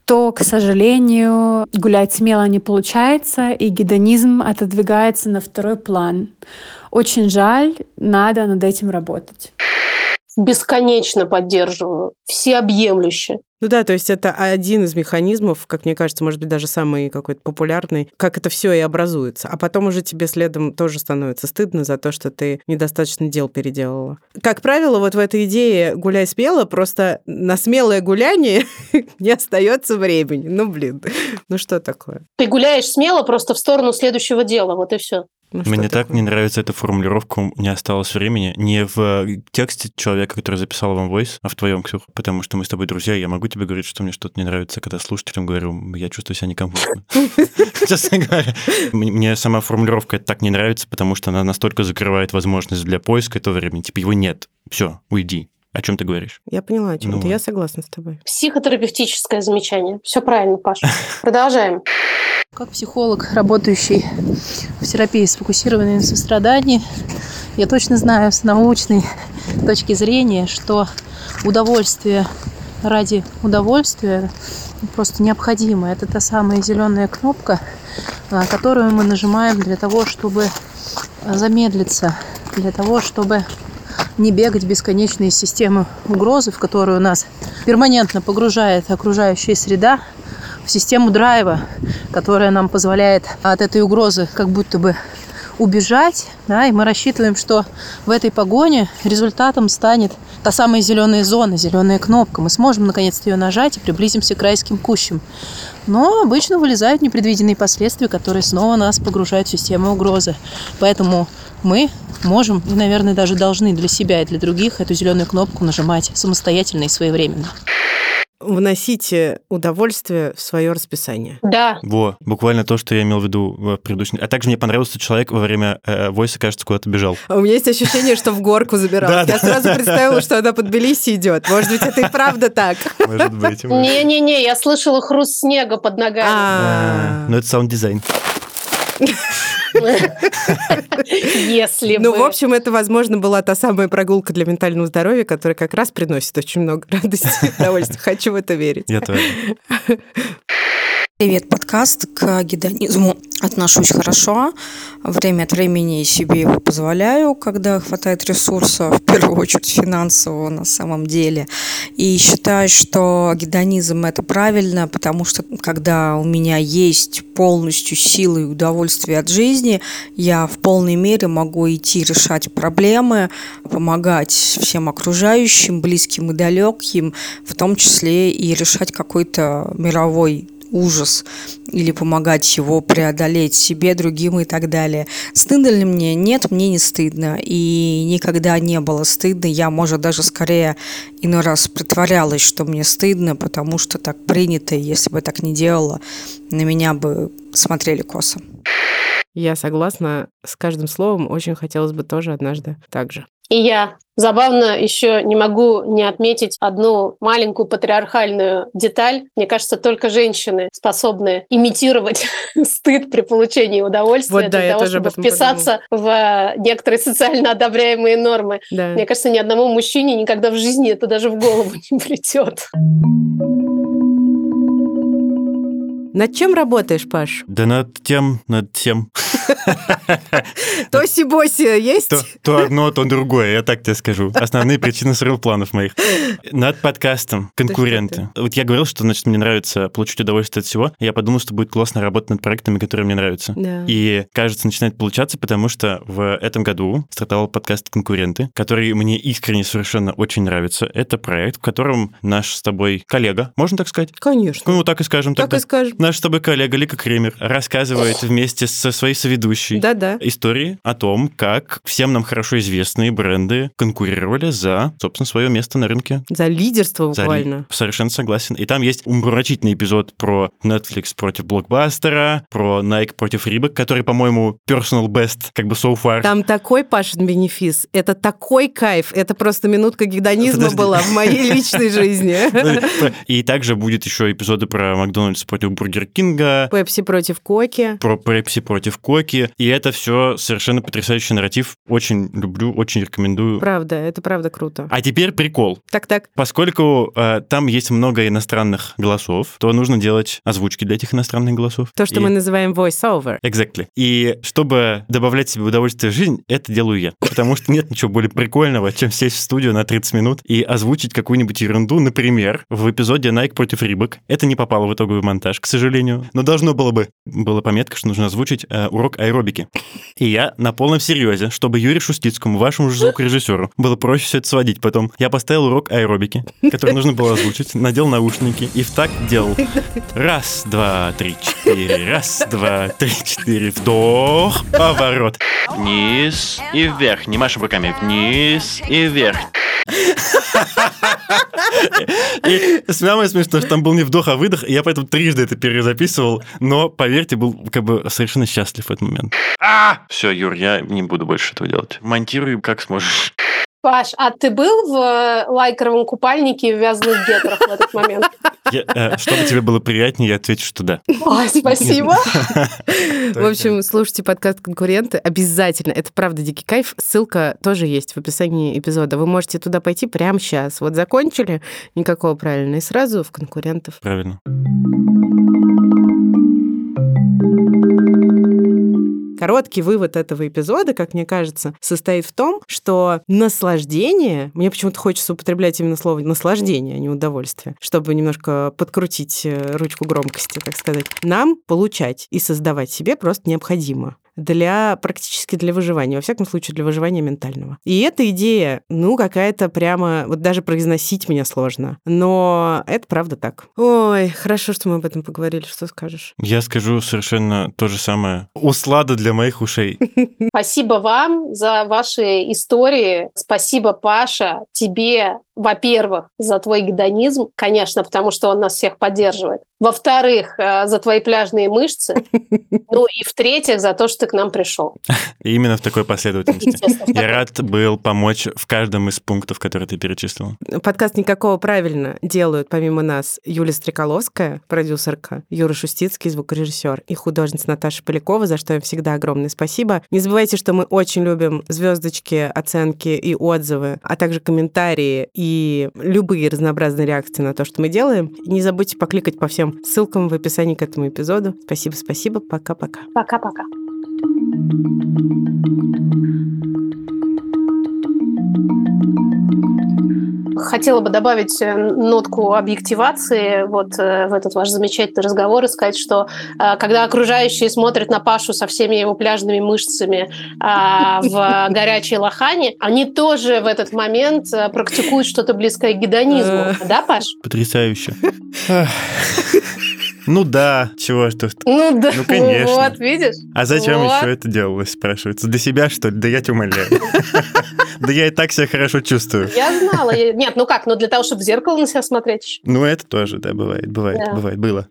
F: то, к сожалению, гулять смело не получается, и гедонизм отодвигается на второй план. Очень жаль, надо над этим работать
C: бесконечно поддерживаю, всеобъемлюще.
D: Ну да, то есть это один из механизмов, как мне кажется, может быть, даже самый какой-то популярный, как это все и образуется. А потом уже тебе следом тоже становится стыдно за то, что ты недостаточно дел переделала. Как правило, вот в этой идее «гуляй смело», просто на смелое гуляние [laughs] не остается времени. Ну, блин, ну что такое?
C: Ты гуляешь смело просто в сторону следующего дела, вот и все.
B: Ну, Мне так не нравится эта формулировка, не осталось времени. Не в тексте человека, который записал вам voice, а в твоем, Ксюх, потому что мы с тобой друзья, я могу тебе говорить, что мне что-то не нравится, когда слушателям говорю, я чувствую себя некомфортно. [laughs] Честно говоря. Мне сама формулировка так не нравится, потому что она настолько закрывает возможность для поиска этого времени. Типа его нет. Все, уйди. О чем ты говоришь?
D: Я поняла, о чем ну, ты. Я согласна с тобой.
C: Психотерапевтическое замечание. Все правильно, Паша. [laughs] Продолжаем.
G: Как психолог, работающий в терапии сфокусированной на сострадании, я точно знаю с научной точки зрения, что удовольствие ради удовольствия просто необходимо. Это та самая зеленая кнопка, а, которую мы нажимаем для того, чтобы замедлиться, для того, чтобы не бегать бесконечные системы угрозы, в которую нас перманентно погружает окружающая среда, в систему драйва, которая нам позволяет от этой угрозы как будто бы убежать, да, и мы рассчитываем, что в этой погоне результатом станет та самая зеленая зона, зеленая кнопка. Мы сможем наконец-то ее нажать и приблизимся к райским кущам. Но обычно вылезают непредвиденные последствия, которые снова нас погружают в систему угрозы. Поэтому мы можем и, наверное, даже должны для себя и для других эту зеленую кнопку нажимать самостоятельно и своевременно
D: вносите удовольствие в свое расписание.
C: Да.
B: Во, буквально то, что я имел в виду в предыдущем. А также мне понравился, что человек во время э, войса, кажется, куда-то бежал.
D: А у меня есть ощущение, что в горку забирал. Я сразу представила, что она под Тбилиси идет. Может быть, это и правда так.
B: Может быть.
C: Не-не-не, я слышала хруст снега под ногами.
B: А. Ну, это саунд-дизайн.
C: Если
D: Ну, в общем, это, возможно, была та самая прогулка для ментального здоровья, которая как раз приносит очень много радости и удовольствия. Хочу в это верить.
B: Я тоже.
H: Привет, подкаст. К гедонизму отношусь хорошо. Время от времени себе его позволяю, когда хватает ресурсов, в первую очередь финансового на самом деле. И считаю, что гедонизм это правильно, потому что когда у меня есть полностью силы и удовольствие от жизни, я в полной мере могу идти решать проблемы, помогать всем окружающим, близким и далеким, в том числе и решать какой-то мировой ужас или помогать его преодолеть себе, другим и так далее. Стыдно ли мне? Нет, мне не стыдно. И никогда не было стыдно. Я, может, даже скорее иной раз притворялась, что мне стыдно, потому что так принято, и если бы я так не делала, на меня бы смотрели косо.
D: Я согласна с каждым словом. Очень хотелось бы тоже однажды так же.
C: И я забавно еще не могу не отметить одну маленькую патриархальную деталь. Мне кажется, только женщины способны имитировать [laughs] стыд при получении удовольствия
D: вот,
C: для
D: да,
C: того, чтобы вписаться подумала. в некоторые социально одобряемые нормы. Да. Мне кажется, ни одному мужчине никогда в жизни это даже в голову [laughs] не придет.
D: Над чем работаешь, Паш?
B: Да над тем, над тем. [laughs]
D: Тоси-боси есть?
B: То, то одно, то другое, я так тебе скажу. Основные причины срыв планов моих. Над подкастом конкуренты. Вот я говорил, что, значит, мне нравится получить удовольствие от всего. Я подумал, что будет классно работать над проектами, которые мне нравятся. И, кажется, начинает получаться, потому что в этом году стартовал подкаст «Конкуренты», который мне искренне совершенно очень нравится. Это проект, в котором наш с тобой коллега, можно так сказать?
D: Конечно.
B: Ну, так и скажем
D: Так и скажем.
B: Наш с тобой коллега Лика Кремер рассказывает вместе со своей соведущей
D: Да-да.
B: истории о том, как всем нам хорошо известные бренды конкурировали за, собственно, свое место на рынке.
D: За лидерство
B: За
D: буквально.
B: ли- Совершенно согласен. И там есть умопомрачительный эпизод про Netflix против Blockbuster'а, про Nike против Reebok, который, по-моему, personal best, как бы so far.
D: Там такой Пашин бенефис, это такой кайф, это просто минутка гедонизма
B: Подожди.
D: была в моей личной [laughs] жизни.
B: И также будет еще эпизоды про Макдональдс против Бургер Кинга,
D: Пепси против Коки.
B: про Пепси против Коки. И это все совершенно потрясающий нарратив. Очень люблю, очень рекомендую.
D: Правда, это правда круто.
B: А теперь прикол.
D: Так-так.
B: Поскольку э, там есть много иностранных голосов, то нужно делать озвучки для этих иностранных голосов.
D: То, что
B: И-
D: мы называем voice-over.
B: Exactly. И чтобы добавлять себе удовольствие в жизнь, это делаю я. Потому что нет ничего более прикольного, чем сесть в студию на 30 минут и озвучить какую-нибудь ерунду. Например, в эпизоде Nike против Reebok. Это не попало в итоговый монтаж, к сожалению. Но должно было бы. Была пометка, что нужно озвучить э, урок аэробики. И я на полном серьезе, чтобы Юрию Шустицкому, вашему же звукорежиссеру, было проще все это сводить потом. Я поставил урок аэробики, который нужно было озвучить, надел наушники и в так делал. Раз, два, три, четыре. Раз, два, три, четыре. Вдох, поворот. Вниз и вверх. Не машем руками. Вниз и вверх. И самое смешное, что там был не вдох, а выдох, и я поэтому трижды это перезаписывал, но, поверьте, был как бы совершенно счастлив в этот момент. А! Все, Юр, я не буду больше этого делать. Монтируй как сможешь.
C: Паш, а ты был в э, лайкровом купальнике и в вязаных гетрах в этот момент?
B: Я, э, чтобы тебе было приятнее, я отвечу, что да.
C: Ой, спасибо. [laughs]
D: В общем, слушайте подкаст «Конкуренты» обязательно. Это правда дикий кайф. Ссылка тоже есть в описании эпизода. Вы можете туда пойти прямо сейчас. Вот закончили, никакого правильно, и сразу в «Конкурентов».
B: Правильно.
D: Короткий вывод этого эпизода, как мне кажется, состоит в том, что наслаждение, мне почему-то хочется употреблять именно слово наслаждение, а не удовольствие, чтобы немножко подкрутить э, ручку громкости, так сказать, нам получать и создавать себе просто необходимо для практически для выживания, во всяком случае для выживания ментального. И эта идея, ну, какая-то прямо, вот даже произносить меня сложно, но это правда так. Ой, хорошо, что мы об этом поговорили, что скажешь?
B: Я скажу совершенно то же самое. Услада для моих ушей. [laughs]
C: Спасибо вам за ваши истории. Спасибо, Паша, тебе, во-первых, за твой гедонизм, конечно, потому что он нас всех поддерживает. Во-вторых, э, за твои пляжные мышцы. [laughs] Ну и в-третьих, за то, что ты к нам пришел.
B: И [laughs] именно в такой последовательности. Я рад был помочь в каждом из пунктов, которые ты перечислила.
D: Подкаст «Никакого правильно» делают помимо нас Юлия Стреколовская, продюсерка, Юра Шустицкий, звукорежиссер, и художница Наташа Полякова, за что им всегда огромное спасибо. Не забывайте, что мы очень любим звездочки, оценки и отзывы, а также комментарии и любые разнообразные реакции на то, что мы делаем. И не забудьте покликать по всем ссылкам в описании к этому эпизоду. Спасибо, спасибо, пока-пока.
C: Пока-пока. Хотела бы добавить э, нотку объективации вот э, в этот ваш замечательный разговор и сказать, что э, когда окружающие смотрят на Пашу со всеми его пляжными мышцами а, в горячей лохане, они тоже в этот момент практикуют что-то близкое к гедонизму. Да, Паш?
B: Потрясающе. [laughs] Ну да, чего что.
C: Ну да,
B: Ну, конечно.
C: вот, видишь?
B: А зачем
C: Вот.
B: еще это делалось, спрашивается? Для себя, что ли? Да я тебя умоляю. [laughs] Да я и так себя хорошо чувствую.
C: Я знала. Нет, ну как, ну для того, чтобы в зеркало на себя смотреть.
B: Ну это тоже, да, бывает, бывает, бывает, было.